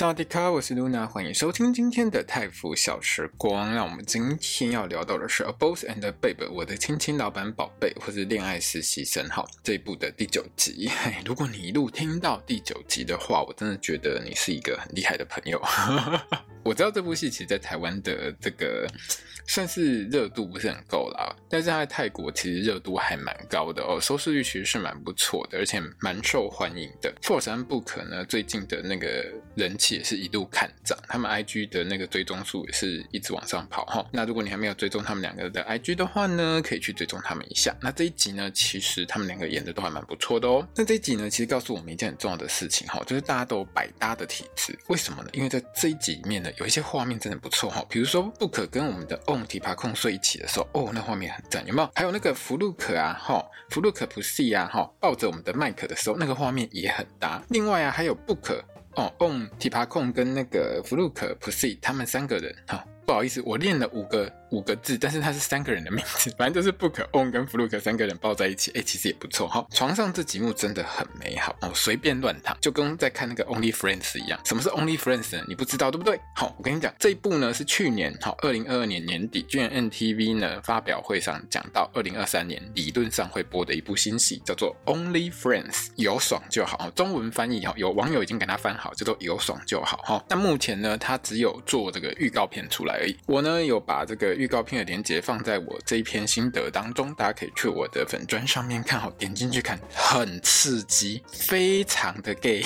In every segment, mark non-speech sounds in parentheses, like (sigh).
萨瓦迪卡，我是露娜，欢迎收听今天的泰服小时光。那我们今天要聊到的是《A Boss and Babe》，我的亲亲老板宝贝，或是恋爱实习生，好，这一部的第九集。嘿，(laughs) 如果你一路听到第九集的话，我真的觉得你是一个很厉害的朋友。(laughs) 我知道这部戏其实，在台湾的这个算是热度不是很够啦，但是在泰国其实热度还蛮高的哦，收视率其实是蛮不错的，而且蛮受欢迎的。Force 和 Book 呢，最近的那个人气也是一路看涨，他们 IG 的那个追踪数也是一直往上跑哈。那如果你还没有追踪他们两个的 IG 的话呢，可以去追踪他们一下。那这一集呢，其实他们两个演的都还蛮不错的哦。那这一集呢，其实告诉我们一件很重要的事情哈，就是大家都百搭的体质，为什么呢？因为在这一集里面呢。有一些画面真的不错哈，比如说不可跟我们的 On 提帕控睡一起的时候，哦，那画面很赞，有没有？还有那个福禄可啊，哈，福禄可普西啊，哈，抱着我们的麦克的时候，那个画面也很搭。另外啊，还有布可哦，On 提帕控跟那个福禄可普西他们三个人哈。不好意思，我练了五个五个字，但是它是三个人的名字，反正就是 Book、On 跟 Fluke 三个人抱在一起，哎、其实也不错哈。床上这几幕真的很美好哦，随便乱躺，就跟在看那个 Only Friends 一样。什么是 Only Friends 呢？你不知道对不对？好，我跟你讲，这一部呢是去年好，二零二二年年底，居然 NTV 呢发表会上讲到，二零二三年理论上会播的一部新戏，叫做 Only Friends，有爽就好。中文翻译哈，有网友已经给他翻好，叫做有爽就好哈。但目前呢，他只有做这个预告片出来而已。我呢有把这个预告片的连接放在我这一篇心得当中，大家可以去我的粉砖上面看好，点进去看，很刺激，非常的 gay，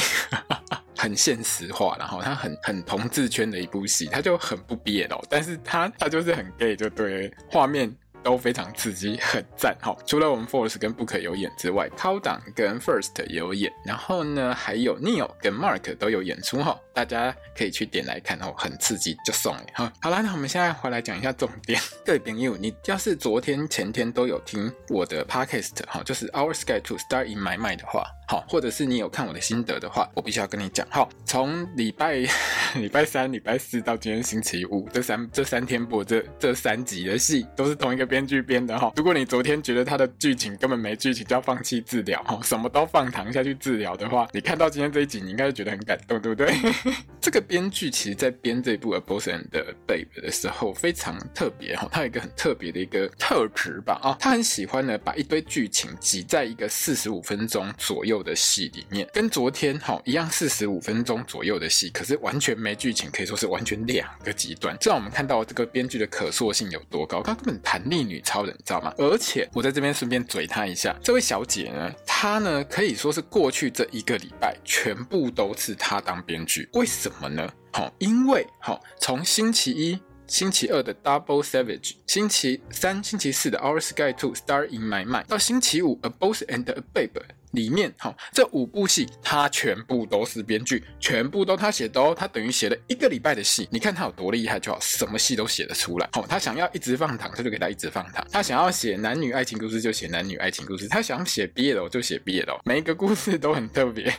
很现实化，然后它很很同志圈的一部戏，它就很不 BL，但是它它就是很 gay，就对画面。都非常刺激，很赞哈！除了我们 Force 跟 Book 有演之外 cowdown 跟 First 有演，然后呢，还有 Neil 跟 Mark 都有演出哈，大家可以去点来看哦，很刺激，就送你哈！好啦，那我们现在回来讲一下重点。(laughs) 各位朋友，你要是昨天、前天都有听我的 Podcast 哈，就是 Our Sky to Start in My Mind 的话。好，或者是你有看我的心得的话，我必须要跟你讲。哈，从礼拜 (laughs) 礼拜三、礼拜四到今天星期五，这三这三天播这这三集的戏，都是同一个编剧编的哈。如果你昨天觉得他的剧情根本没剧情，就要放弃治疗哈，什么都放糖下去治疗的话，你看到今天这一集，你应该就觉得很感动，对不对？(laughs) 这个编剧其实在编这部《A Boss and Babe》的时候非常特别哈，他有一个很特别的一个特质吧啊，他很喜欢呢把一堆剧情挤在一个四十五分钟左右。的戏里面跟昨天哈一样，四十五分钟左右的戏，可是完全没剧情，可以说是完全两个极端。这让我们看到这个编剧的可塑性有多高，他根本弹力女超人，知道吗？而且我在这边顺便嘴她一下，这位小姐呢，她呢可以说是过去这一个礼拜全部都是她当编剧，为什么呢？好，因为好从星期一。星期二的 Double Savage，星期三、星期四的 Our Sky Two，Star in My Mind，到星期五 A Boss and a Babe 里面，哈，这五部戏他全部都是编剧，全部都他写的哦，他等于写了一个礼拜的戏，你看他有多厉害就好，什么戏都写得出来，好，他想要一直放糖，他就给他一直放糖，他想要写男女爱情故事就写男女爱情故事，他想写 BL 就写 BL，每一个故事都很特别。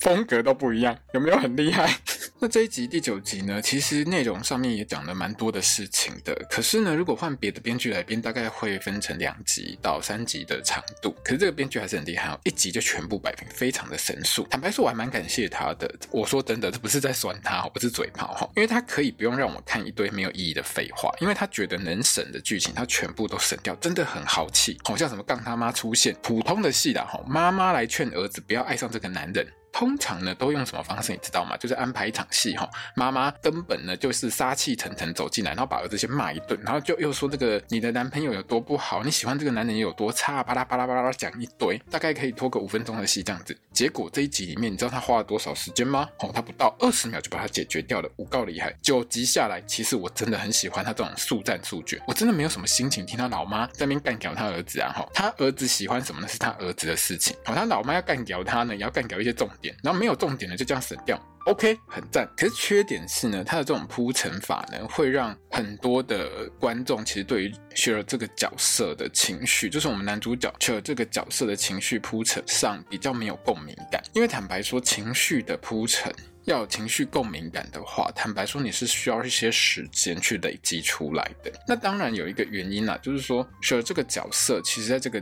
风格都不一样，有没有很厉害？(laughs) 那这一集第九集呢？其实内容上面也讲了蛮多的事情的。可是呢，如果换别的编剧来编，大概会分成两集到三集的长度。可是这个编剧还是很厉害哦，一集就全部摆平，非常的神速。坦白说，我还蛮感谢他的。我说真的，这不是在酸他，不是嘴炮哈，因为他可以不用让我看一堆没有意义的废话，因为他觉得能省的剧情，他全部都省掉，真的很豪气。好像什么杠他妈出现，普通的戏啦，哈，妈妈来劝儿子不要爱上这个男人。通常呢，都用什么方式？你知道吗？就是安排一场戏哈，妈妈根本呢就是杀气腾腾走进来，然后把儿子先骂一顿，然后就又说这个你的男朋友有多不好，你喜欢这个男人有多差，巴拉巴拉巴拉讲一堆，大概可以拖个五分钟的戏这样子。结果这一集里面，你知道他花了多少时间吗？哦，他不到二十秒就把它解决掉了，五告厉害。九集下来，其实我真的很喜欢他这种速战速决，我真的没有什么心情听他老妈在那边干掉他儿子啊哈。他儿子喜欢什么呢？是他儿子的事情。好，他老妈要干掉他呢，也要干掉一些重点。然后没有重点的就这样省掉。OK，很赞。可是缺点是呢，他的这种铺陈法呢，会让很多的观众其实对于雪儿这个角色的情绪，就是我们男主角雪儿这个角色的情绪铺陈上比较没有共鸣感。因为坦白说，情绪的铺陈要有情绪共鸣感的话，坦白说你是需要一些时间去累积出来的。那当然有一个原因啦，就是说雪儿这个角色，其实在这个。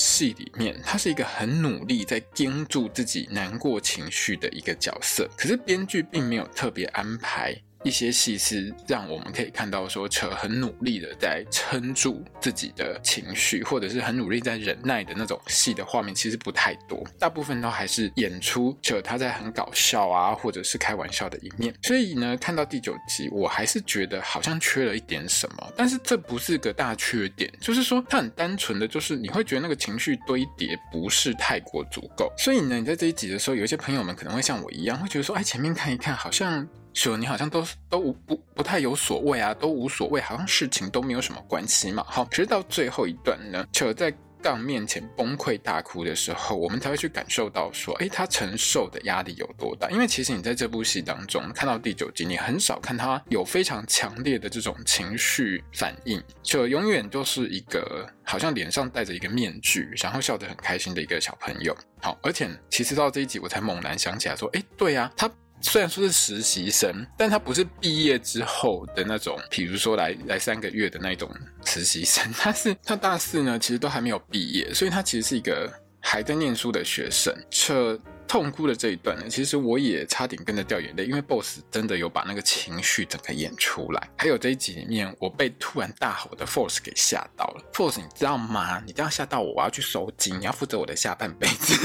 戏里面，他是一个很努力在盯住自己难过情绪的一个角色，可是编剧并没有特别安排。一些戏是让我们可以看到说，扯很努力的在撑住自己的情绪，或者是很努力在忍耐的那种戏的画面，其实不太多，大部分都还是演出扯他在很搞笑啊，或者是开玩笑的一面。所以呢，看到第九集，我还是觉得好像缺了一点什么，但是这不是个大缺点，就是说它很单纯的就是你会觉得那个情绪堆叠不是太过足够。所以呢，你在这一集的时候，有一些朋友们可能会像我一样，会觉得说，哎，前面看一看，好像。说你好像都都无不不太有所谓啊，都无所谓，好像事情都没有什么关系嘛。好，直到最后一段呢，就在杠面前崩溃大哭的时候，我们才会去感受到说，诶，他承受的压力有多大。因为其实你在这部戏当中看到第九集，你很少看他有非常强烈的这种情绪反应，就永远就是一个好像脸上戴着一个面具，然后笑得很开心的一个小朋友。好，而且其实到这一集我才猛然想起来说，诶，对呀，他。虽然说是实习生，但他不是毕业之后的那种，比如说来来三个月的那种实习生，他是他大四呢，其实都还没有毕业，所以他其实是一个还在念书的学生。这痛哭的这一段呢，其实我也差点跟着掉眼泪，因为 BOSS 真的有把那个情绪整个演出来。还有这一集里面，我被突然大吼的 Force 给吓到了。Force，你知道吗？你这样吓到我，我要去收惊，你要负责我的下半辈子。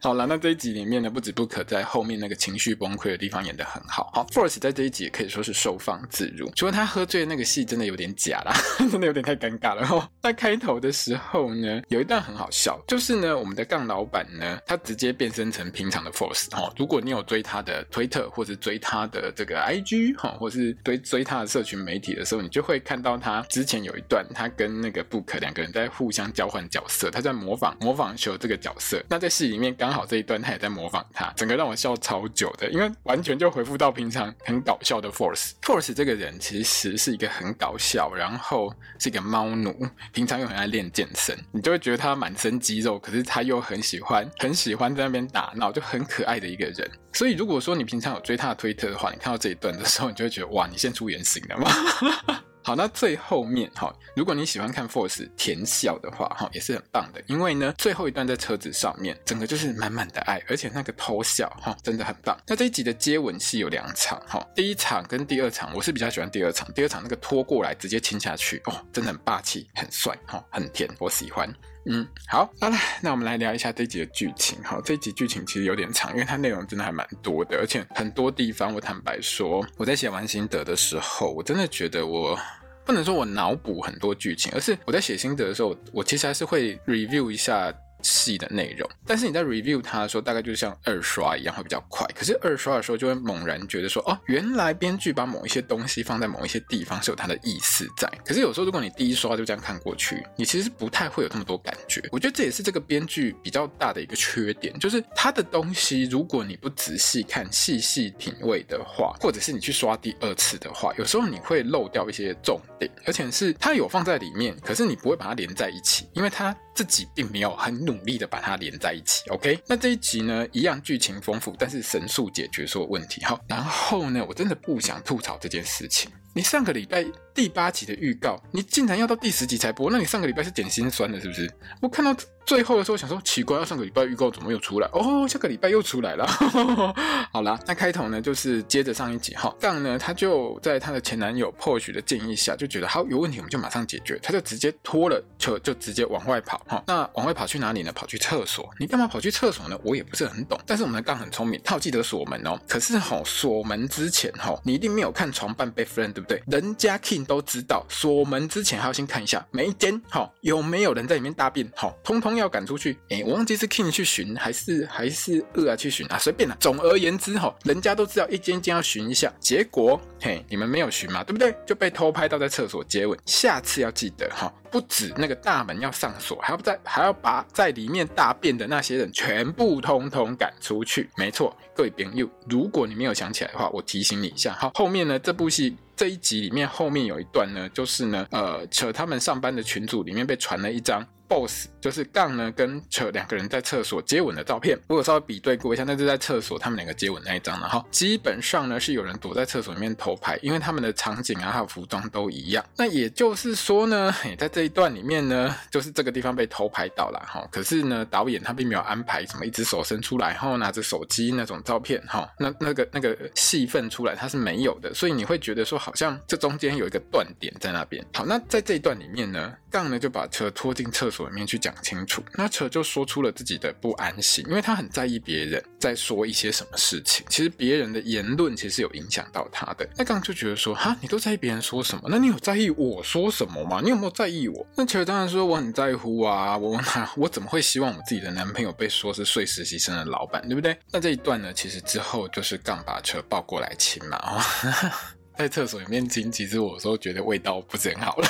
好了，那这一集里面呢，不止 Book 在后面那个情绪崩溃的地方演得很好。好，Force 在这一集也可以说是收放自如，除了他喝醉的那个戏真的有点假啦，(laughs) 真的有点太尴尬了。哦，在开头的时候呢，有一段很好笑，就是呢，我们的杠老板呢，他直接变身成平常的 Force。哦，如果你有追他的推特或者追他的这个 IG 哈，或是追追他的社群媒体的时候，你就会看到他之前有一段，他跟那个 Book 两个人在互相交换角色，他在模仿模仿球这个角色。那在戏里面刚。刚好这一段他也在模仿他，整个让我笑超久的，因为完全就回复到平常很搞笑的 Force。Force 这个人其实是一个很搞笑，然后是一个猫奴，平常又很爱练健身，你就会觉得他满身肌肉，可是他又很喜欢很喜欢在那边打闹，就很可爱的一个人。所以如果说你平常有追他的推特的话，你看到这一段的时候，你就会觉得哇，你现出原形了吗？(laughs) 好，那最后面哈，如果你喜欢看 Force 甜笑的话哈，也是很棒的。因为呢，最后一段在车子上面，整个就是满满的爱，而且那个偷笑哈，真的很棒。那这一集的接吻戏有两场哈，第一场跟第二场，我是比较喜欢第二场。第二场那个拖过来直接亲下去哦，真的很霸气，很帅哈，很甜，我喜欢。嗯，好，好了，那我们来聊一下这一集的剧情哈。这一集剧情其实有点长，因为它内容真的还蛮多的，而且很多地方我坦白说，我在写完心得的时候，我真的觉得我。不能说我脑补很多剧情，而是我在写心得的时候，我其实还是会 review 一下。戏的内容，但是你在 review 它的时候，大概就像二刷一样，会比较快。可是二刷的时候，就会猛然觉得说，哦，原来编剧把某一些东西放在某一些地方是有它的意思在。可是有时候，如果你第一刷就这样看过去，你其实不太会有那么多感觉。我觉得这也是这个编剧比较大的一个缺点，就是他的东西，如果你不仔细看、细细品味的话，或者是你去刷第二次的话，有时候你会漏掉一些重点，而且是它有放在里面，可是你不会把它连在一起，因为它。自己并没有很努力的把它连在一起，OK？那这一集呢，一样剧情丰富，但是神速解决所有问题。好，然后呢，我真的不想吐槽这件事情。你上个礼拜第八集的预告，你竟然要到第十集才播，那你上个礼拜是点心酸的，是不是？我看到。最后的时候想说奇怪，要上个礼拜预告怎么又出来？哦，下个礼拜又出来了。(laughs) 好啦，那开头呢，就是接着上一集哈，杠呢，他就在他的前男友 Porsche 的建议下，就觉得好有问题，我们就马上解决。他就直接拖了车，就直接往外跑哈。那往外跑去哪里呢？跑去厕所。你干嘛跑去厕所呢？我也不是很懂。但是我们的杠很聪明，他有记得锁门哦。可是哈，锁门之前哈，你一定没有看床伴被 friend 对不对？对人家 King 都知道，锁门之前还要先看一下每一间哈有没有人在里面大便哈，通通。要赶出去，哎，我忘记是 King 去巡还是还是二啊去巡啊，随便啦。总而言之哈，人家都知道一间间要巡一下，结果嘿，你们没有巡嘛，对不对？就被偷拍到在厕所接吻。下次要记得哈，不止那个大门要上锁，还要在还要把在里面大便的那些人全部通通赶出去。没错，各位朋友，如果你没有想起来的话，我提醒你一下哈，后面呢这部戏。这一集里面后面有一段呢，就是呢，呃，扯他们上班的群组里面被传了一张。Boss 就是杠呢，跟扯两个人在厕所接吻的照片。如果稍微比对过一下，那是在厕所他们两个接吻那一张，了哈基本上呢是有人躲在厕所里面偷拍，因为他们的场景啊还有服装都一样。那也就是说呢，在这一段里面呢，就是这个地方被偷拍到了哈。可是呢，导演他并没有安排什么一只手伸出来，然后拿着手机那种照片哈，那那个那个戏份出来他是没有的，所以你会觉得说好像这中间有一个断点在那边。好，那在这一段里面呢，杠呢就把车拖进厕所。里面去讲清楚，那扯就说出了自己的不安心，因为他很在意别人在说一些什么事情。其实别人的言论其实有影响到他的。那刚就觉得说，哈，你都在意别人说什么？那你有在意我说什么吗？你有没有在意我？那扯当然说我很在乎啊，我 (laughs) 我怎么会希望我自己的男朋友被说是睡实习生的老板，对不对？那这一段呢，其实之后就是杠把车抱过来亲嘛，哦，(laughs) 在厕所里面亲，其实我说觉得味道不是很好了。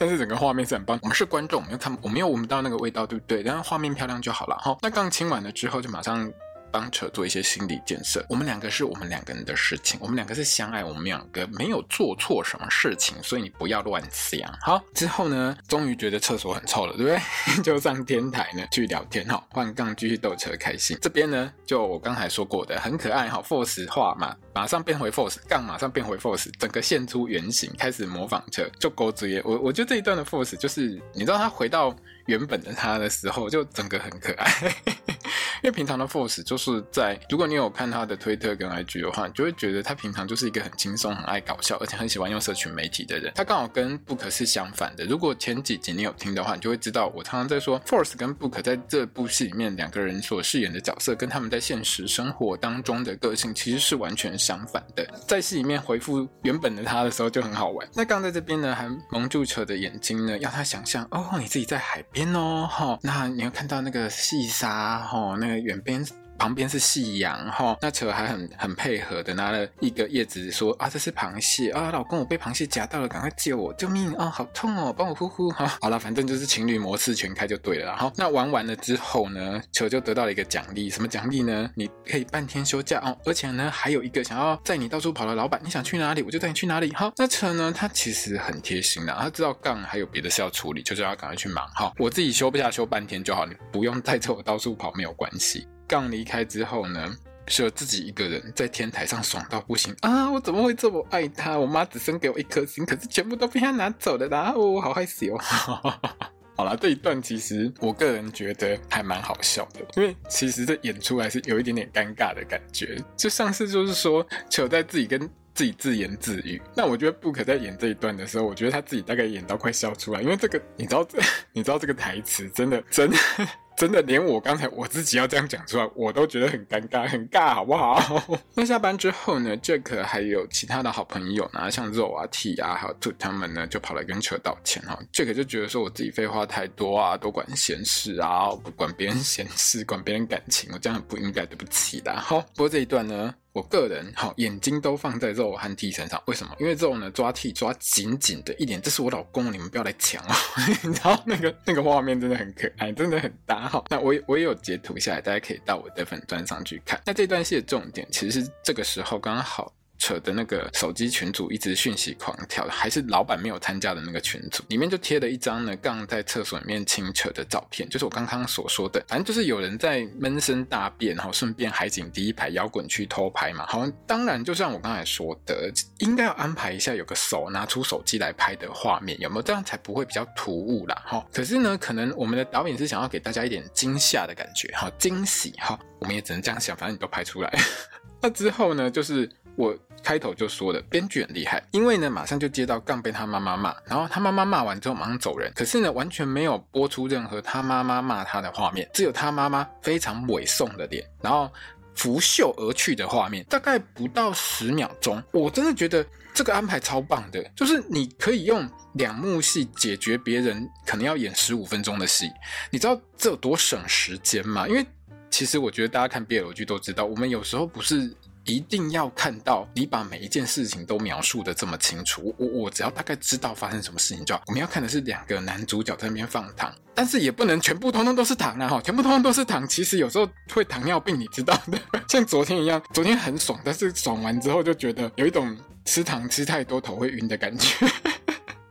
但是整个画面是很棒，我们是观众，我们又看，我没有闻不到那个味道，对不对？然后画面漂亮就好了。哈，那刚亲完了之后，就马上。帮扯做一些心理建设。我们两个是我们两个人的事情，我们两个是相爱，我们两个没有做错什么事情，所以你不要乱想。好，之后呢，终于觉得厕所很臭了，对不对？(laughs) 就上天台呢去聊天哈，换杠继续逗车开心。这边呢，就我刚才说过的，很可爱哈，Force 画嘛，马上变回 Force，杠马上变回 Force，整个现出原形，开始模仿车，就勾子耶。我我觉得这一段的 Force 就是，你知道他回到原本的他的时候，就整个很可爱。(laughs) 因为平常的 Force 就是在，如果你有看他的推特跟 IG 的话，你就会觉得他平常就是一个很轻松、很爱搞笑，而且很喜欢用社群媒体的人。他刚好跟 Book 是相反的。如果前几集你有听的话，你就会知道我常常在说 Force 跟 Book 在这部戏里面两个人所饰演的角色，跟他们在现实生活当中的个性其实是完全相反的。在戏里面回复原本的他的时候就很好玩。那刚在这边呢，还蒙住扯的眼睛呢，要他想象哦，你自己在海边边哦，哈，那你要看到那个细沙，哈，那个。远边旁边是夕阳哈，那车还很很配合的拿了一个叶子说啊，这是螃蟹啊，老公我被螃蟹夹到了，赶快救我，救命啊，好痛哦，帮我呼呼哈。(laughs) 好了，反正就是情侣模式全开就对了。好，那玩完了之后呢，车就得到了一个奖励，什么奖励呢？你可以半天休假哦，而且呢还有一个想要载你到处跑的老板，你想去哪里我就带你去哪里。好，那车呢，他其实很贴心的，他知道杠还有别的事要处理，就叫他赶快去忙。好，我自己休不下休半天就好，你不用带着我到处跑没有关系。刚离开之后呢，是我自己一个人在天台上爽到不行啊！我怎么会这么爱他？我妈只生给我一颗心，可是全部都被他拿走了，然后我好害羞。(laughs) 好了，这一段其实我个人觉得还蛮好笑的，因为其实这演出来是有一点点尴尬的感觉。就上次就是说，糗在自己跟自己自言自语。那我觉得 Book 在演这一段的时候，我觉得他自己大概演到快笑出来，因为这个你知道这 (laughs) 你知道这个台词真的真的。真的，连我刚才我自己要这样讲出来，我都觉得很尴尬，很尬，好不好？(laughs) 那下班之后呢，Jack 还有其他的好朋友呢，像 Zoe 啊、T 啊，还有 Two 他们呢，就跑来跟车道歉哈。Jack 就觉得说我自己废话太多啊，多管闲事啊，不管别人闲事，管别人感情，我这样很不应该，对不起的。好，不过这一段呢。我个人好眼睛都放在肉和 T 身上，为什么？因为肉呢抓 T 抓紧紧的一点，这是我老公，你们不要来抢哦。(laughs) 你知道那个那个画面真的很可爱，真的很搭哈。那我我也有截图下来，大家可以到我的粉专上去看。那这段戏的重点其实是这个时候刚好。扯的那个手机群组一直讯息狂跳，还是老板没有参加的那个群组里面就贴了一张呢，杠在厕所里面亲扯的照片，就是我刚刚所说的，反正就是有人在闷声大便，然后顺便海景第一排摇滚区偷拍嘛。好，当然就像我刚才说的，应该要安排一下有个手拿出手机来拍的画面，有没有？这样才不会比较突兀啦。哈，可是呢，可能我们的导演是想要给大家一点惊吓的感觉，哈，惊喜哈，我们也只能这样想，反正你都拍出来。(laughs) 那之后呢，就是。我开头就说了，编剧很厉害，因为呢，马上就接到杠被他妈妈骂，然后他妈妈骂完之后马上走人，可是呢，完全没有播出任何他妈妈骂他的画面，只有他妈妈非常猥琐的脸，然后拂袖而去的画面，大概不到十秒钟。我真的觉得这个安排超棒的，就是你可以用两幕戏解决别人可能要演十五分钟的戏，你知道这有多省时间吗？因为其实我觉得大家看 BL 剧都知道，我们有时候不是。一定要看到你把每一件事情都描述的这么清楚，我我只要大概知道发生什么事情就好。我们要看的是两个男主角在那边放糖，但是也不能全部通通都是糖啊哈，全部通通都是糖，其实有时候会糖尿病，你知道的。像昨天一样，昨天很爽，但是爽完之后就觉得有一种吃糖吃太多头会晕的感觉。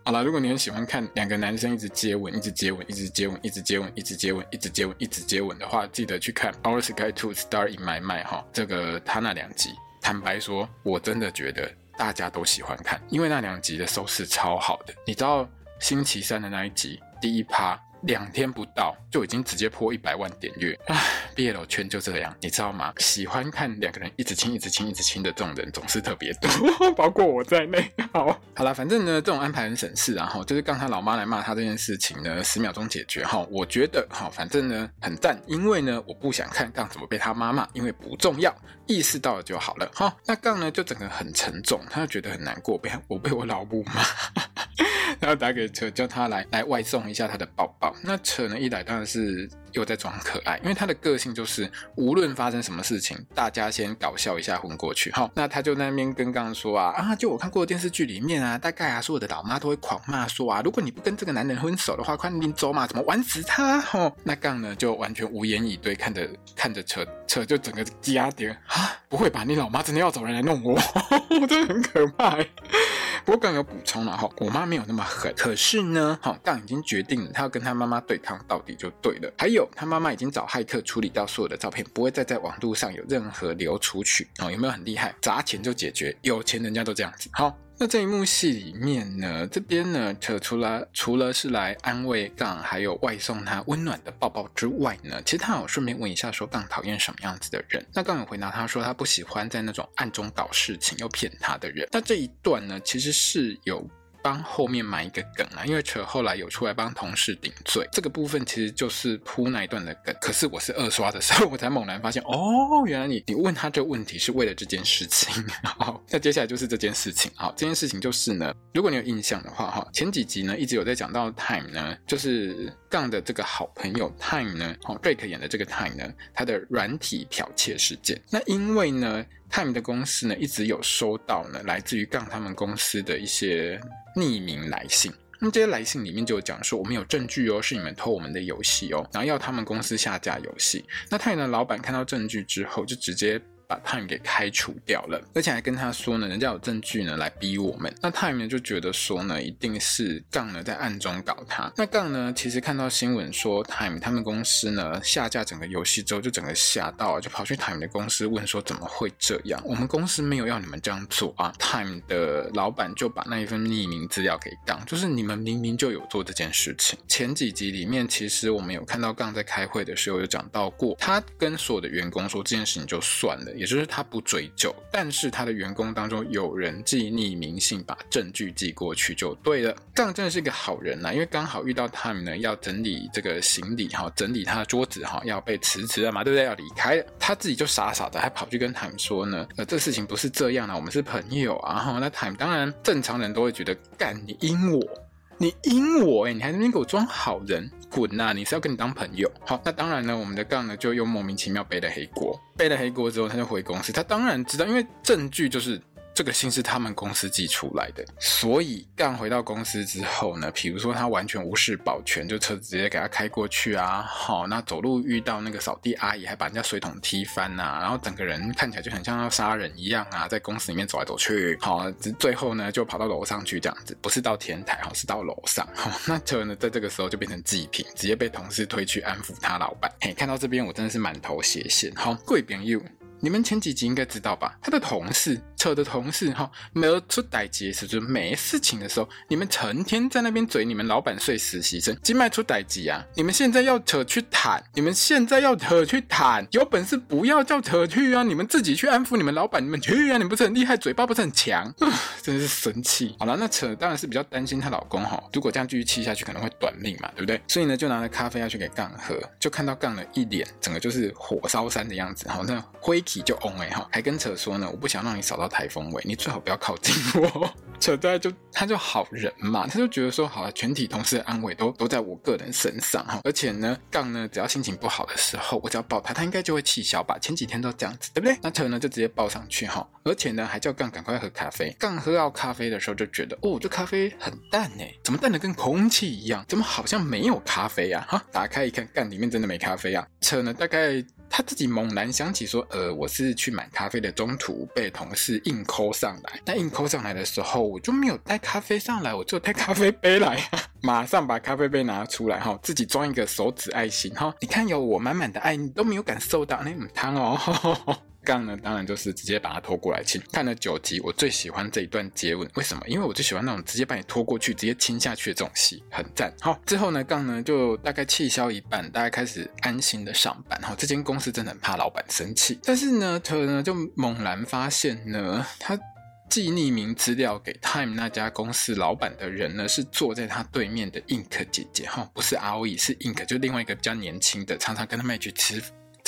好了，如果你很喜欢看两个男生一直接吻，一直接吻，一直接吻，一直接吻，一直接吻，一直接吻，一直接吻的话，记得去看《Our Sky to Star in My Mind》哈，这个他那两集，坦白说，我真的觉得大家都喜欢看，因为那两集的收视超好的。你知道星期三的那一集第一趴。两天不到就已经直接破一百万点阅，唉，BL 圈就这样，你知道吗？喜欢看两个人一直亲、一直亲、一直亲的这种人总是特别多，(laughs) 包括我在内。好，好了，反正呢，这种安排很省事，然后就是刚他老妈来骂他这件事情呢，十秒钟解决哈。我觉得哈，反正呢很赞，因为呢我不想看杠怎么被他妈骂，因为不重要，意识到了就好了哈。那杠呢就整个很沉重，他就觉得很难过，被我被我老母骂。(laughs) 然后打给车，叫他来来外送一下他的包包。那车呢一来当然是又在装可爱，因为他的个性就是无论发生什么事情，大家先搞笑一下混过去。好，那他就那边跟刚说啊啊，就我看过的电视剧里面啊，大概啊所有的老妈都会狂骂说啊，如果你不跟这个男人分手的话，快点走嘛，怎么玩死他？吼，那刚呢就完全无言以对，看着看着车车就整个压点啊，不会吧？你老妈真的要找人来弄我？我 (laughs) 真的很可怕。不过刚有补充了哈，我妈没有那么狠，可是呢，哈，刚已经决定了，他要跟他妈妈对抗到底就对了。还有，他妈妈已经找骇客处理掉所有的照片，不会再在网络上有任何流出去。哦，有没有很厉害？砸钱就解决，有钱人家都这样子。好。那这一幕戏里面呢，这边呢，扯除了除了是来安慰杠，还有外送他温暖的抱抱之外呢，其实他有顺便问一下说杠讨厌什么样子的人。那杠有回答他说他不喜欢在那种暗中搞事情又骗他的人。那这一段呢，其实是有。帮后面埋一个梗啊，因为扯后来有出来帮同事顶罪，这个部分其实就是铺那一段的梗。可是我是二刷的时候，我才猛然发现，哦，原来你你问他这个问题是为了这件事情。(laughs) 好，那接下来就是这件事情。好，这件事情就是呢，如果你有印象的话，哈，前几集呢一直有在讲到 Time 呢，就是杠的这个好朋友 Time 呢，哦，Drake 演的这个 Time 呢，他的软体剽窃事件。那因为呢。Time 的公司呢，一直有收到呢，来自于杠他们公司的一些匿名来信。那这些来信里面就有讲说，我们有证据哦，是你们偷我们的游戏哦，然后要他们公司下架游戏。那泰坦的老板看到证据之后，就直接。把 Time 给开除掉了，而且还跟他说呢，人家有证据呢来逼我们。那 Time 呢就觉得说呢，一定是杠呢在暗中搞他。那杠呢其实看到新闻说 Time 他们公司呢下架整个游戏之后，就整个吓到，就跑去 Time 的公司问说怎么会这样？我们公司没有要你们这样做啊。Time 的老板就把那一份匿名资料给杠，就是你们明明就有做这件事情。前几集里面其实我们有看到杠在开会的时候有讲到过，他跟所有的员工说这件事情就算了。也就是他不追究，但是他的员工当中有人寄匿名信，把证据寄过去就对了。这样真的是一个好人呐、因为刚好遇到 Tim 呢，要整理这个行李哈，整理他的桌子哈，要被辞职了嘛，对不对？要离开了，他自己就傻傻的还跑去跟 Time 说呢，呃，这事情不是这样的，我们是朋友啊。哈，那 Time 当然正常人都会觉得，干你阴我。你阴我哎，你还在那边给我装好人，滚呐、你是要跟你当朋友？好，那当然呢，我们的杠呢就又莫名其妙背了黑锅，背了黑锅之后他就回公司，他当然知道，因为证据就是。这个信是他们公司寄出来的，所以杠回到公司之后呢，比如说他完全无视保全，就车直接给他开过去啊，好，那走路遇到那个扫地阿姨，还把人家水桶踢翻呐、啊，然后整个人看起来就很像要杀人一样啊，在公司里面走来走去，好，最后呢就跑到楼上去这样子，不是到天台，好，是到楼上，好，(laughs) 那车呢在这个时候就变成祭品，直接被同事推去安抚他老板，嘿，看到这边我真的是满头血线，好，贵朋友。你们前几集应该知道吧？他的同事，扯的同事，哈，没有出歹机时，就是没事情的时候，你们成天在那边嘴你们老板睡实习生，今麦出歹机啊！你们现在要扯去谈，你们现在要扯去谈，有本事不要叫扯去啊！你们自己去安抚你们老板，你们去啊！你不是很厉害，嘴巴不是很强，(sighs) 真的是生气。好了，那扯当然是比较担心她老公哈，如果这样继续气下去，可能会短命嘛，对不对？所以呢，就拿了咖啡要去给杠喝，就看到杠了一脸整个就是火烧山的样子，好，那灰。就 on 哎哈，还跟扯说呢，我不想让你扫到台风尾，你最好不要靠近我。(laughs) 扯在就他就好人嘛，他就觉得说好了，全体同事的安慰都都在我个人身上哈，而且呢，杠呢只要心情不好的时候，我只要抱他，他应该就会气消吧。前几天都这样子，对不对？那扯呢就直接抱上去哈，而且呢还叫杠赶快喝咖啡。杠喝到咖啡的时候就觉得哦，这咖啡很淡哎，怎么淡的跟空气一样？怎么好像没有咖啡呀？哈，打开一看，杠里面真的没咖啡啊。扯呢大概。他自己猛然想起说：“呃，我是去买咖啡的，中途被同事硬抠上来。那硬抠上来的时候，我就没有带咖啡上来，我就带咖啡杯来，(laughs) 马上把咖啡杯拿出来哈，自己装一个手指爱心哈。你看有我满满的爱，你都没有感受到那种汤哦。(laughs) ”杠呢，当然就是直接把他拖过来亲。看了九集，我最喜欢这一段接吻，为什么？因为我最喜欢那种直接把你拖过去，直接亲下去的这种戏，很赞。好，之后呢，杠呢就大概气消一半，大家开始安心的上班。好，这间公司真的很怕老板生气，但是呢，他呢就猛然发现呢，他寄匿名资料给 Time 那家公司老板的人呢，是坐在他对面的 Ink 姐姐。哈，不是 ROE，是 Ink，就另外一个比较年轻的，常常跟他们一起吃。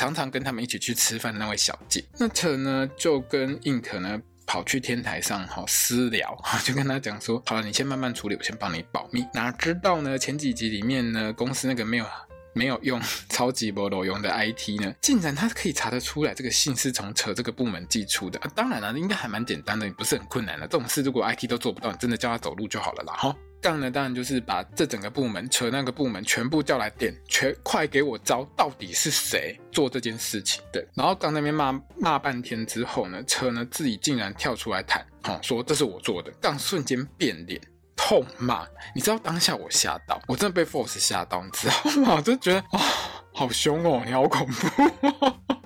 常常跟他们一起去吃饭的那位小姐，那陈呢就跟 Ink 呢跑去天台上哈私聊，(laughs) 就跟他讲说，好了，你先慢慢处理，我先帮你保密。哪知道呢，前几集里面呢，公司那个没有没有用 (laughs) 超级不漏用的 IT 呢，竟然他可以查得出来这个信是从扯这个部门寄出的。啊、当然了，应该还蛮简单的，也不是很困难的。这种事如果 IT 都做不到，你真的叫他走路就好了啦，哈。杠呢，当然就是把这整个部门扯那个部门全部叫来点，全快给我招，到底是谁做这件事情的？然后杠那边骂骂半天之后呢，扯呢自己竟然跳出来谈，好、哦、说这是我做的。杠瞬间变脸，痛骂。你知道当下我吓到，我真的被 Force 吓到，你知道吗？(laughs) 我就觉得啊、好凶哦，你好恐怖。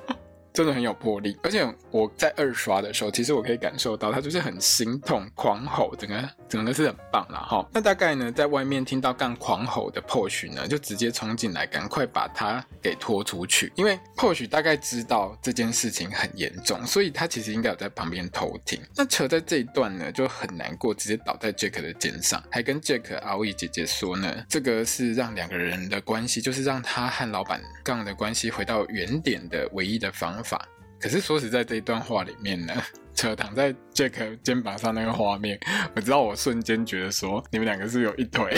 真的很有魄力，而且我在二刷的时候，其实我可以感受到他就是很心痛，狂吼，整个整个是很棒啦哈。那大概呢，在外面听到杠狂吼的 Porsche 呢，就直接冲进来，赶快把他给拖出去，因为 Porsche 大概知道这件事情很严重，所以他其实应该有在旁边偷听。那扯在这一段呢，就很难过，直接倒在 Jack 的肩上，还跟 Jack 阿威姐姐说呢，这个是让两个人的关系，就是让他和老板杠的关系回到原点的唯一的方。法，可是说实在，这一段话里面呢，扯躺在 Jack 肩膀上那个画面，我知道我瞬间觉得说，你们两个是有一腿。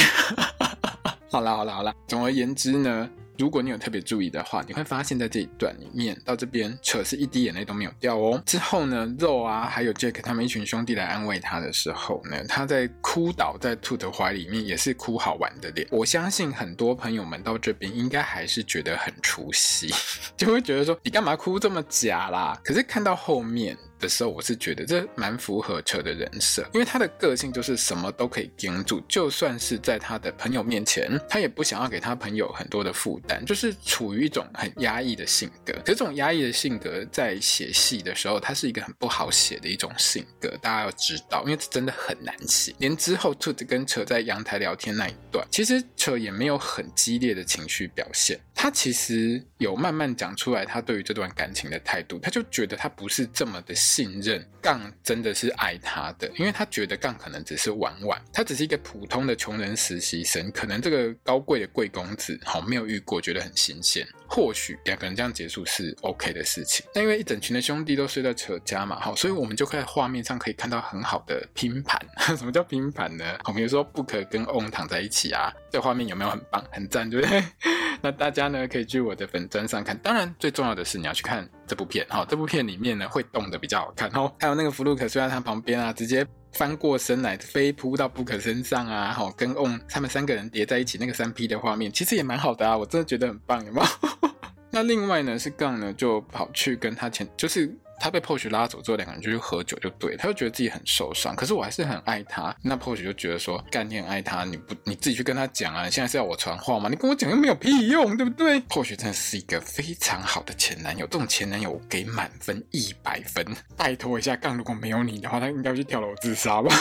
(laughs) 好啦好啦好啦，总而言之呢。如果你有特别注意的话，你会发现在这一段里面，到这边扯是一滴眼泪都没有掉哦。之后呢，肉啊，还有 Jack 他们一群兄弟来安慰他的时候呢，他在哭倒在兔的怀里面，也是哭好玩的脸。我相信很多朋友们到这边应该还是觉得很出戏，就会觉得说你干嘛哭这么假啦？可是看到后面。的时候，我是觉得这蛮符合车的人设，因为他的个性就是什么都可以顶住，就算是在他的朋友面前，他也不想要给他朋友很多的负担，就是处于一种很压抑的性格。可这种压抑的性格在写戏的时候，他是一个很不好写的一种性格，大家要知道，因为这真的很难写。连之后兔子跟车在阳台聊天那一段，其实车也没有很激烈的情绪表现，他其实有慢慢讲出来他对于这段感情的态度，他就觉得他不是这么的。信任杠真的是爱他的，因为他觉得杠可能只是玩玩，他只是一个普通的穷人实习生，可能这个高贵的贵公子好没有遇过，觉得很新鲜。或许两个人这样结束是 OK 的事情。那因为一整群的兄弟都睡在车家嘛，好，所以我们就可以在画面上可以看到很好的拼盘。(laughs) 什么叫拼盘呢？好，比如说不可跟 On 躺在一起啊，这画面有没有很棒、很赞，对不对？(laughs) 那大家呢可以去我的粉砖上看。当然，最重要的是你要去看这部片。好，这部片里面呢会动的比较。好看哦，还有那个弗鲁克睡在他旁边啊，直接翻过身来飞扑到布克身上啊，好，跟 On 他们三个人叠在一起那个三 P 的画面，其实也蛮好的啊，我真的觉得很棒，有没有？(laughs) 那另外呢是杠呢就跑去跟他前就是。他被 Pose 拉走之后，两个人就去喝酒，就对，他就觉得自己很受伤。可是我还是很爱他。那 Pose 就觉得说，干，你很爱他，你不你自己去跟他讲啊！现在是要我传话吗？你跟我讲又没有屁用，对不对？Pose 真的是一个非常好的前男友，这种前男友我给满分一百分。拜托一下，杠如果没有你的话，他应该会去跳楼自杀吧？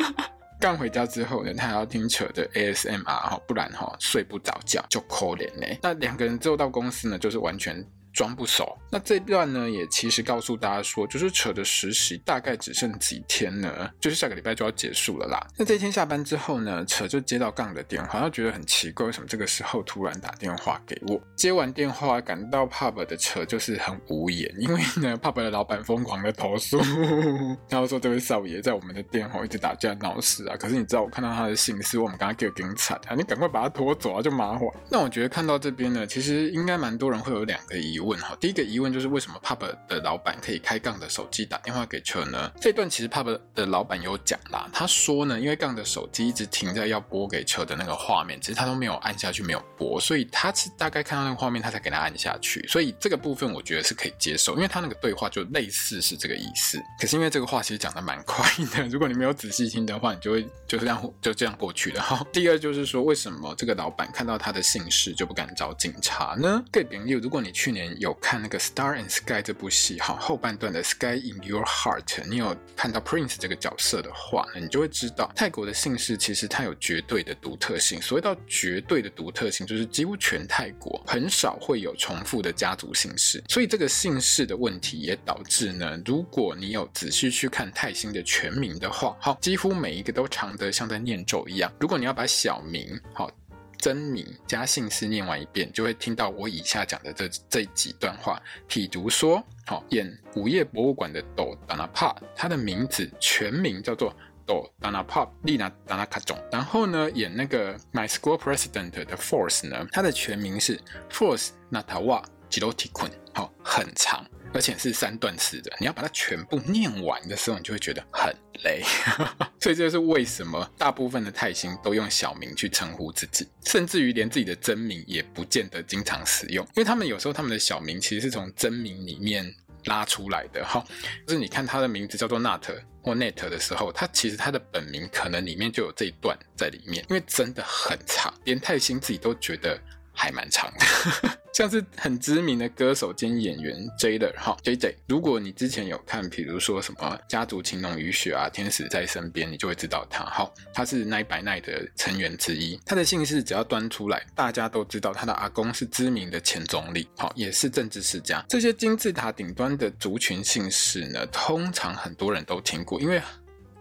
(laughs) 杠回家之后呢，他还要听扯的 ASMR 哈，不然哈睡不着觉就可怜嘞。那两个人之后到公司呢，就是完全。装不熟。那这段呢，也其实告诉大家说，就是扯的实习大概只剩几天呢，就是下个礼拜就要结束了啦。那这一天下班之后呢，扯就接到杠的电话，他觉得很奇怪，为什么这个时候突然打电话给我？接完电话，赶到 pub 的扯就是很无言，因为呢，pub 的老板疯狂的投诉，(laughs) 然后说这位少爷在我们的店后一直打架闹事啊。可是你知道，我看到他的信息，我们刚刚给我惨啊，你赶快把他拖走啊，就麻烦。那我觉得看到这边呢，其实应该蛮多人会有两个疑问问哈。第一个疑问就是为什么 pub 的老板可以开杠的手机打电话给车呢？这段其实 pub 的老板有讲啦，他说呢，因为杠的手机一直停在要拨给车的那个画面，其实他都没有按下去，没有拨，所以他是大概看到那个画面，他才给他按下去。所以这个部分我觉得是可以接受，因为他那个对话就类似是这个意思。可是因为这个话其实讲得蛮快的，(laughs) 如果你没有仔细听的话，你就会就是这样就这样过去了哈。第二就是说，为什么这个老板看到他的姓氏就不敢找警察呢？各位朋友，如果你去年有看那个《Star and Sky》这部戏哈，后半段的《Sky in Your Heart》，你有看到 Prince 这个角色的话，那你就会知道泰国的姓氏其实它有绝对的独特性。所谓到绝对的独特性，就是几乎全泰国很少会有重复的家族姓氏。所以这个姓氏的问题也导致呢，如果你有仔细去看泰星的全名的话，好，几乎每一个都长得像在念咒一样。如果你要把小名好。真名加姓氏念完一遍，就会听到我以下讲的这这几段话。譬如说，好，演午夜博物馆的斗达纳帕，他的名字全名叫做斗达纳帕利纳达纳卡种。然后呢，演那个 My School President 的 Force 呢，他的全名是 Force 纳塔瓦吉罗提坤，好，很长。而且是三段式的，你要把它全部念完的时候，你就会觉得很累。(laughs) 所以这就是为什么大部分的泰星都用小名去称呼自己，甚至于连自己的真名也不见得经常使用，因为他们有时候他们的小名其实是从真名里面拉出来的哈。就是你看他的名字叫做 Nat 或 Net 的时候，他其实他的本名可能里面就有这一段在里面，因为真的很长，连泰星自己都觉得。还蛮长的，(laughs) 像是很知名的歌手兼演员 Jader 哈 JJ，如果你之前有看，比如说什么家族情浓与雪啊，天使在身边，你就会知道他哈，他是 nine 伯奈的成员之一。他的姓氏只要端出来，大家都知道他的阿公是知名的前总理，好，也是政治世家。这些金字塔顶端的族群姓氏呢，通常很多人都听过，因为。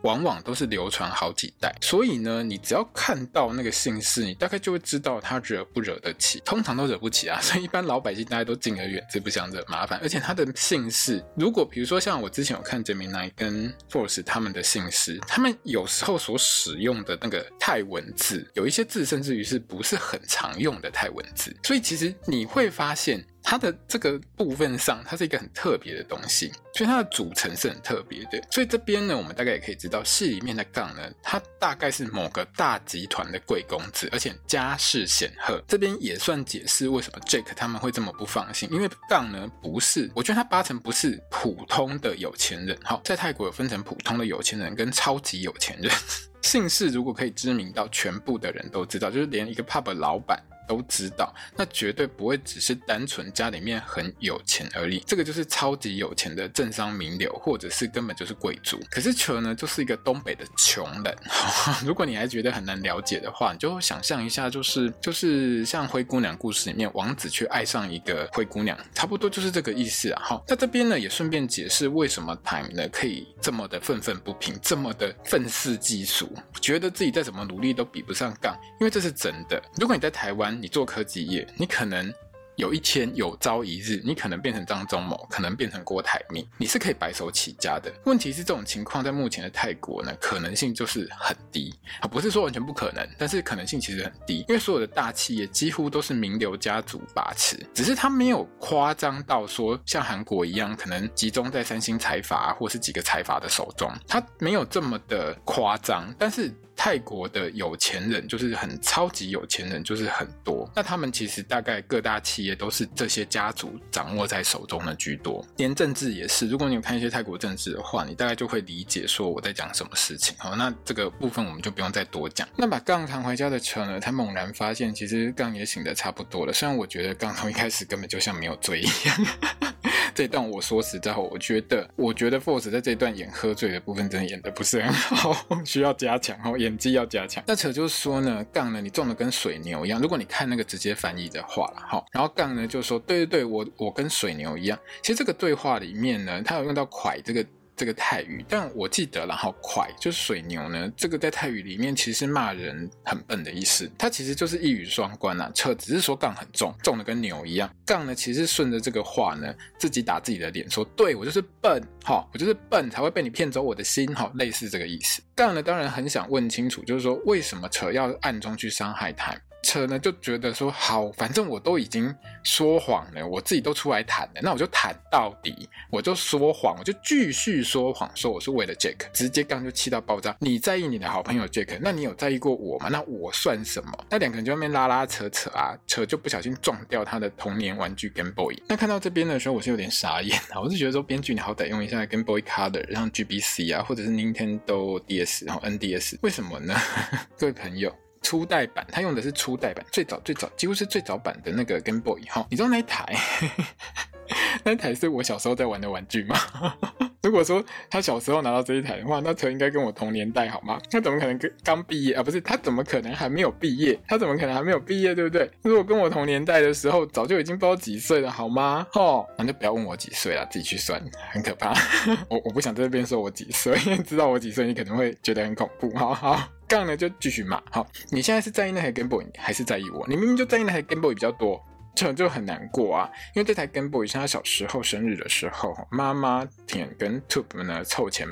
往往都是流传好几代，所以呢，你只要看到那个姓氏，你大概就会知道他惹不惹得起。通常都惹不起啊，(laughs) 所以一般老百姓大家都敬而远之，不想惹麻烦。而且他的姓氏，如果比如说像我之前有看 Gemini 跟 Force 他们的姓氏，他们有时候所使用的那个泰文字，有一些字甚至于是不是很常用的泰文字，所以其实你会发现。它的这个部分上，它是一个很特别的东西，所以它的组成是很特别的。所以这边呢，我们大概也可以知道，戏里面的杠呢，他大概是某个大集团的贵公子，而且家世显赫。这边也算解释为什么 Jack 他们会这么不放心，因为杠呢不是，我觉得他八成不是普通的有钱人。好，在泰国有分成普通的有钱人跟超级有钱人，姓氏如果可以知名到全部的人都知道，就是连一个 pub 老板。都知道，那绝对不会只是单纯家里面很有钱而已，这个就是超级有钱的政商名流，或者是根本就是贵族。可是球呢，就是一个东北的穷人。(laughs) 如果你还觉得很难了解的话，你就想象一下，就是就是像灰姑娘故事里面，王子去爱上一个灰姑娘，差不多就是这个意思啊。好，那这边呢也顺便解释为什么 Time 呢可以这么的愤愤不平，这么的愤世嫉俗，觉得自己再怎么努力都比不上杠，因为这是真的。如果你在台湾，你做科技业，你可能有一天有朝一日，你可能变成张忠谋，可能变成郭台铭，你是可以白手起家的。问题是这种情况在目前的泰国呢，可能性就是很低啊，不是说完全不可能，但是可能性其实很低，因为所有的大企业几乎都是名流家族把持，只是他没有夸张到说像韩国一样，可能集中在三星财阀或是几个财阀的手中，他没有这么的夸张，但是。泰国的有钱人就是很超级有钱人，就是很多。那他们其实大概各大企业都是这些家族掌握在手中的居多，连政治也是。如果你有看一些泰国政治的话，你大概就会理解说我在讲什么事情。好，那这个部分我们就不用再多讲。那把杠扛回家的车呢，他猛然发现其实杠也醒得差不多了。虽然我觉得杠从一开始根本就像没有醉一样。这段我说实在话，我觉得我觉得 Force 在这段演喝醉的部分真的演的不是很好，(laughs) 需要加强哦，演技要加强。那扯就是说呢，杠呢你撞的跟水牛一样，如果你看那个直接翻译的话了哈，然后杠呢就说对对对，我我跟水牛一样。其实这个对话里面呢，他有用到“蒯”这个。这个泰语，但我记得，然后快就是水牛呢。这个在泰语里面其实是骂人很笨的意思，它其实就是一语双关啊。扯只是说杠很重，重的跟牛一样。杠呢，其实顺着这个话呢，自己打自己的脸，说对我就是笨，哈，我就是笨才会被你骗走我的心，哈，类似这个意思。杠呢，当然很想问清楚，就是说为什么扯要暗中去伤害他。车呢就觉得说好，反正我都已经说谎了，我自己都出来坦了，那我就坦到底，我就说谎，我就继续说谎，说我是为了 Jack，直接刚就气到爆炸。你在意你的好朋友 Jack，那你有在意过我吗？那我算什么？那两个人就在那边拉拉扯扯啊，扯就不小心撞掉他的童年玩具 Game Boy。那看到这边的时候，我是有点傻眼啊，我是觉得说编剧你好歹用一下 Game Boy Color，像 GBC 啊，或者是 Nintendo DS 然后 NDS，为什么呢？(laughs) 各位朋友。初代版，他用的是初代版，最早最早，几乎是最早版的那个 Game Boy 哈。你知道那一台？(laughs) 那台是我小时候在玩的玩具吗？(laughs) 如果说他小时候拿到这一台的话，那车应该跟我同年代好吗？他怎么可能跟刚毕业啊？不是，他怎么可能还没有毕业？他怎么可能还没有毕业？对不对？如果跟我同年代的时候，早就已经不知道几岁了好吗？哦，那就不要问我几岁了，自己去算，很可怕。(laughs) 我我不想在这边说我几岁，因为知道我几岁，你可能会觉得很恐怖。好好。杠呢就继续骂，好，你现在是在意那台 Game Boy 还是在意我？你明明就在意那台 Game Boy 比较多，这就很难过啊。因为这台 Game Boy 是他小时候生日的时候，妈妈舔跟 Tube 呢凑钱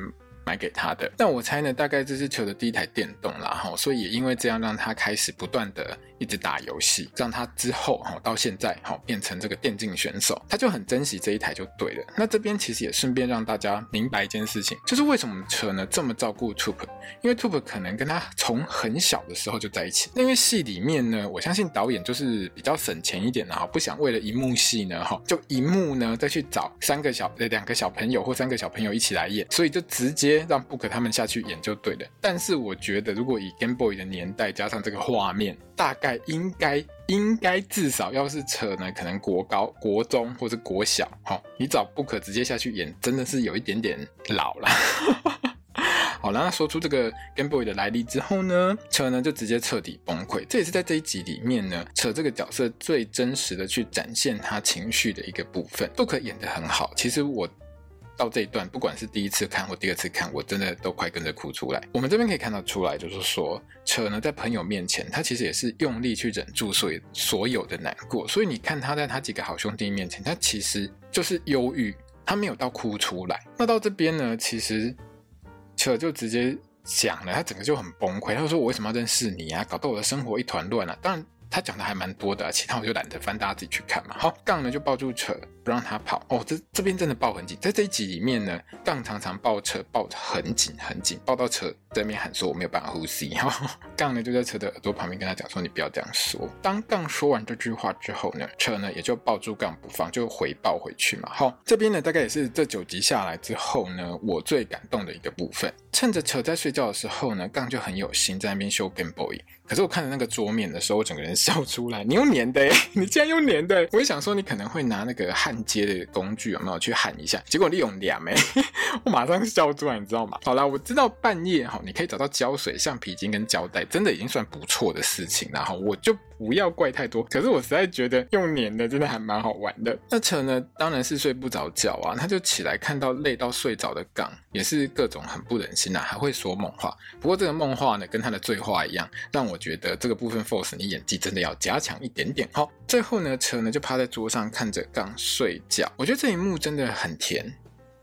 买给他的。但我猜呢，大概这是球的第一台电动啦，哈，所以也因为这样让他开始不断的。一直打游戏，让他之后哈到现在哈变成这个电竞选手，他就很珍惜这一台就对了。那这边其实也顺便让大家明白一件事情，就是为什么车呢这么照顾 Tube，因为 Tube 可能跟他从很小的时候就在一起。那因为戏里面呢，我相信导演就是比较省钱一点的哈，不想为了一幕戏呢哈就一幕呢再去找三个小呃两个小朋友或三个小朋友一起来演，所以就直接让 Book 他们下去演就对了。但是我觉得如果以 Game Boy 的年代加上这个画面，大概。应该应该至少要是扯呢，可能国高、国中或者国小，好，你找 Book 直接下去演，真的是有一点点老了。(laughs) 好，然后说出这个 Game Boy 的来历之后呢，扯呢就直接彻底崩溃。这也是在这一集里面呢，扯这个角色最真实的去展现他情绪的一个部分。Book 演得很好，其实我。到这一段，不管是第一次看或第二次看，我真的都快跟着哭出来。我们这边可以看到出来，就是说，扯呢在朋友面前，他其实也是用力去忍住所所有的难过。所以你看他在他几个好兄弟面前，他其实就是忧郁，他没有到哭出来。那到这边呢，其实扯就直接讲了，他整个就很崩溃。他说：“我为什么要认识你啊？搞得我的生活一团乱啊！”当然。他讲的还蛮多的，其他我就懒得翻，大家自己去看嘛。好，杠呢就抱住扯，不让他跑。哦，这这边真的抱很紧，在这一集里面呢，杠常常抱扯抱得很紧很紧，抱到扯在那边喊说我没有办法呼吸。(laughs) 哈，杠呢就在扯的耳朵旁边跟他讲说，你不要这样说。当杠说完这句话之后呢，扯呢也就抱住杠不放，就回抱回去嘛。好，这边呢大概也是这九集下来之后呢，我最感动的一个部分。趁着扯在睡觉的时候呢，杠就很有心在那边修 Game Boy。可是我看着那个桌面的时候，我整个人笑出来。你用粘的，(laughs) 你竟然用粘的！我就想说，你可能会拿那个焊接的工具有没有去焊一下？结果利用两枚，(laughs) 我马上笑出来，你知道吗？好啦，我知道半夜哈，你可以找到胶水、橡皮筋跟胶带，真的已经算不错的事情。然后我就不要怪太多。可是我实在觉得用粘的真的还蛮好玩的。那车呢，当然是睡不着觉啊，他就起来看到累到睡着的杠，也是各种很不忍心啊，还会说梦话。不过这个梦话呢，跟他的醉话一样，让我。我觉得这个部分，Force，你演技真的要加强一点点。好，最后呢，车呢就趴在桌上看着杠睡觉。我觉得这一幕真的很甜。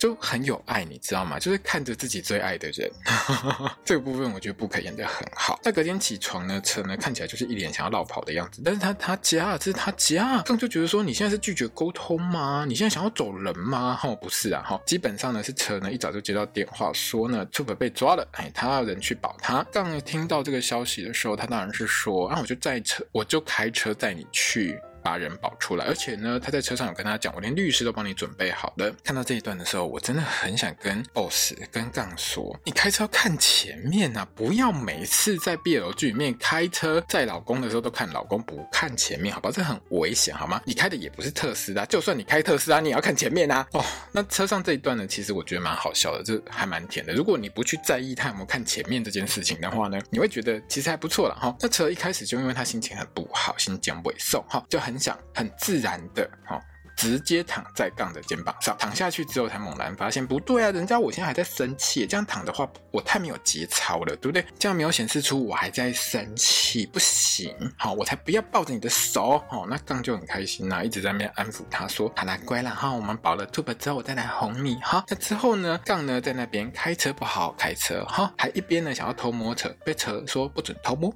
就很有爱，你知道吗？就是看着自己最爱的人，(laughs) 这个部分我觉得 Book 演得很好。那隔天起床呢，车呢看起来就是一脸想要落跑的样子。但是他他家，这是他家，杠就觉得说，你现在是拒绝沟通吗？你现在想要走人吗？哈，不是啊，哈，基本上呢是车呢一早就接到电话说呢 Tube 被抓了，哎，他要人去保他。杠听到这个消息的时候，他当然是说，啊，我就载车，我就开车带你去。把人保出来，而且呢，他在车上有跟他讲，我连律师都帮你准备好了。看到这一段的时候，我真的很想跟 Boss 跟杠说，你开车看前面啊，不要每次在 BL 剧里面开车载老公的时候都看老公，不看前面，好吧？这很危险，好吗？你开的也不是特斯拉，就算你开特斯拉，你也要看前面啊。哦，那车上这一段呢，其实我觉得蛮好笑的，就还蛮甜的。如果你不去在意他有没有看前面这件事情的话呢，你会觉得其实还不错了哈。那车一开始就因为他心情很不好，心情尾送哈，就很很想很自然的哈。直接躺在杠的肩膀上，躺下去之后才猛然发现不对啊，人家我现在还在生气，这样躺的话我太没有节操了，对不对？这样没有显示出我还在生气，不行，好，我才不要抱着你的手，哦，那杠就很开心呐、啊，一直在那边安抚他说，好啦，乖啦，哈，我们保了 Tube 之后我再来哄你，哈，那之后呢，杠呢在那边开车不好好开车，哈，还一边呢想要偷摸车，被车说不准偷摸。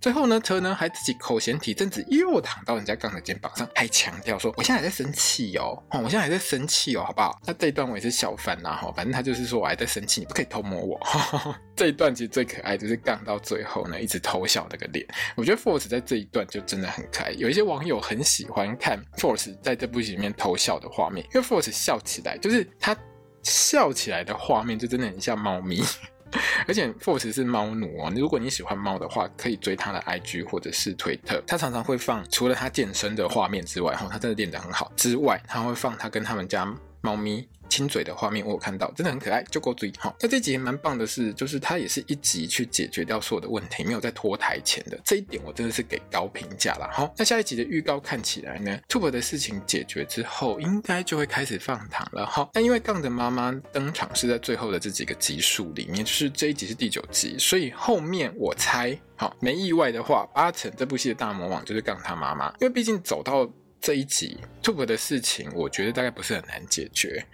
最后呢，车呢还自己口嫌体正直，又躺到人家杠的肩膀上，还强调说：“我现在还在生气哦，哦，我现在还在生气哦，好不好？”那这一段我也是笑翻呐，哈，反正他就是说我还在生气，你不可以偷摸我。呵 (laughs) 呵这一段其实最可爱，就是杠到最后呢，一直偷笑那个脸。我觉得 Force 在这一段就真的很可爱，有一些网友很喜欢看 Force 在这部戏里面偷笑的画面，因为 Force 笑起来，就是他笑起来的画面就真的很像猫咪。(laughs) 而且 Force 是猫奴哦，如果你喜欢猫的话，可以追他的 IG 或者是推特，他常常会放除了他健身的画面之外，哈，他真的练得很好之外，他会放他跟他们家猫咪。亲嘴的画面我有看到，真的很可爱，就够嘴哈。那这集蛮棒的是，就是他也是一集去解决掉所有的问题，没有在拖台前的这一点，我真的是给高评价了哈。那下一集的预告看起来呢，Tube 的事情解决之后，应该就会开始放糖了哈。那因为杠的妈妈登场是在最后的这几个集数里面，就是这一集是第九集，所以后面我猜，好没意外的话，八成这部戏的大魔王就是杠他妈妈，因为毕竟走到这一集，Tube 的事情，我觉得大概不是很难解决。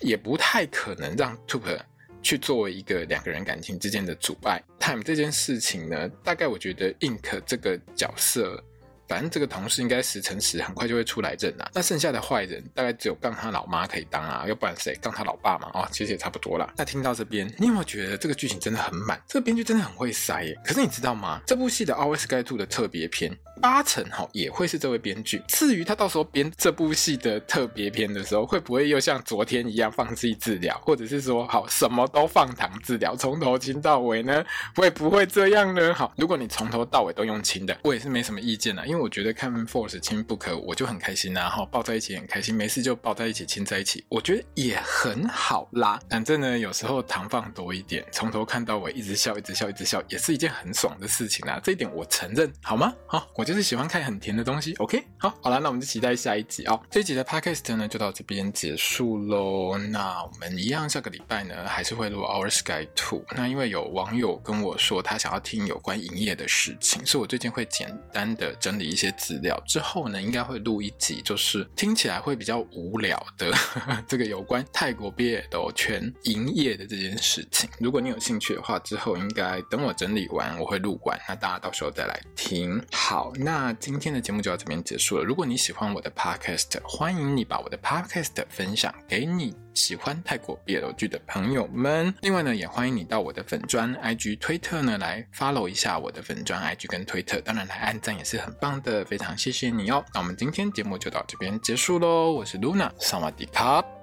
也不太可能让 Tube 去作为一个两个人感情之间的阻碍。Time 这件事情呢，大概我觉得 Ink 这个角色。反正这个同事应该十成十很快就会出来认啊，那剩下的坏人大概只有杠他老妈可以当啊，要不然谁？杠他老爸嘛，哦，其实也差不多啦。那听到这边，你有没有觉得这个剧情真的很满？这个编剧真的很会塞耶。可是你知道吗？这部戏的 Our Sky Two 的特别篇八成哈也会是这位编剧。至于他到时候编这部戏的特别篇的时候，会不会又像昨天一样放弃治疗，或者是说好什么都放糖治疗，从头亲到尾呢？会不会这样呢？好，如果你从头到尾都用亲的，我也是没什么意见啦，因为。我觉得看 Force 亲不可，我就很开心啊！哈，抱在一起很开心，没事就抱在一起亲在一起，我觉得也很好啦。反正呢，有时候糖放多一点，从头看到尾，一直笑，一直笑，一直笑，也是一件很爽的事情啊。这一点我承认，好吗？好，我就是喜欢看很甜的东西。OK，好，好啦，那我们就期待下一集哦。这一集的 Podcast 呢，就到这边结束喽。那我们一样，下个礼拜呢，还是会录 Our Sky Two。那因为有网友跟我说，他想要听有关营业的事情，所以我最近会简单的整理。一些资料之后呢，应该会录一集，就是听起来会比较无聊的呵 (laughs) 呵这个有关泰国毕业的全营业的这件事情。如果你有兴趣的话，之后应该等我整理完，我会录完，那大家到时候再来听。好，那今天的节目就到这边结束了。如果你喜欢我的 Podcast，欢迎你把我的 Podcast 分享给你喜欢泰国 BL 剧的朋友们。另外呢，也欢迎你到我的粉砖 IG 推特呢来 follow 一下我的粉砖 IG 跟推特，当然来按赞也是很棒的，非常谢谢你哦。那我们今天节目就到这边结束喽，我是 Luna，萨瓦迪卡。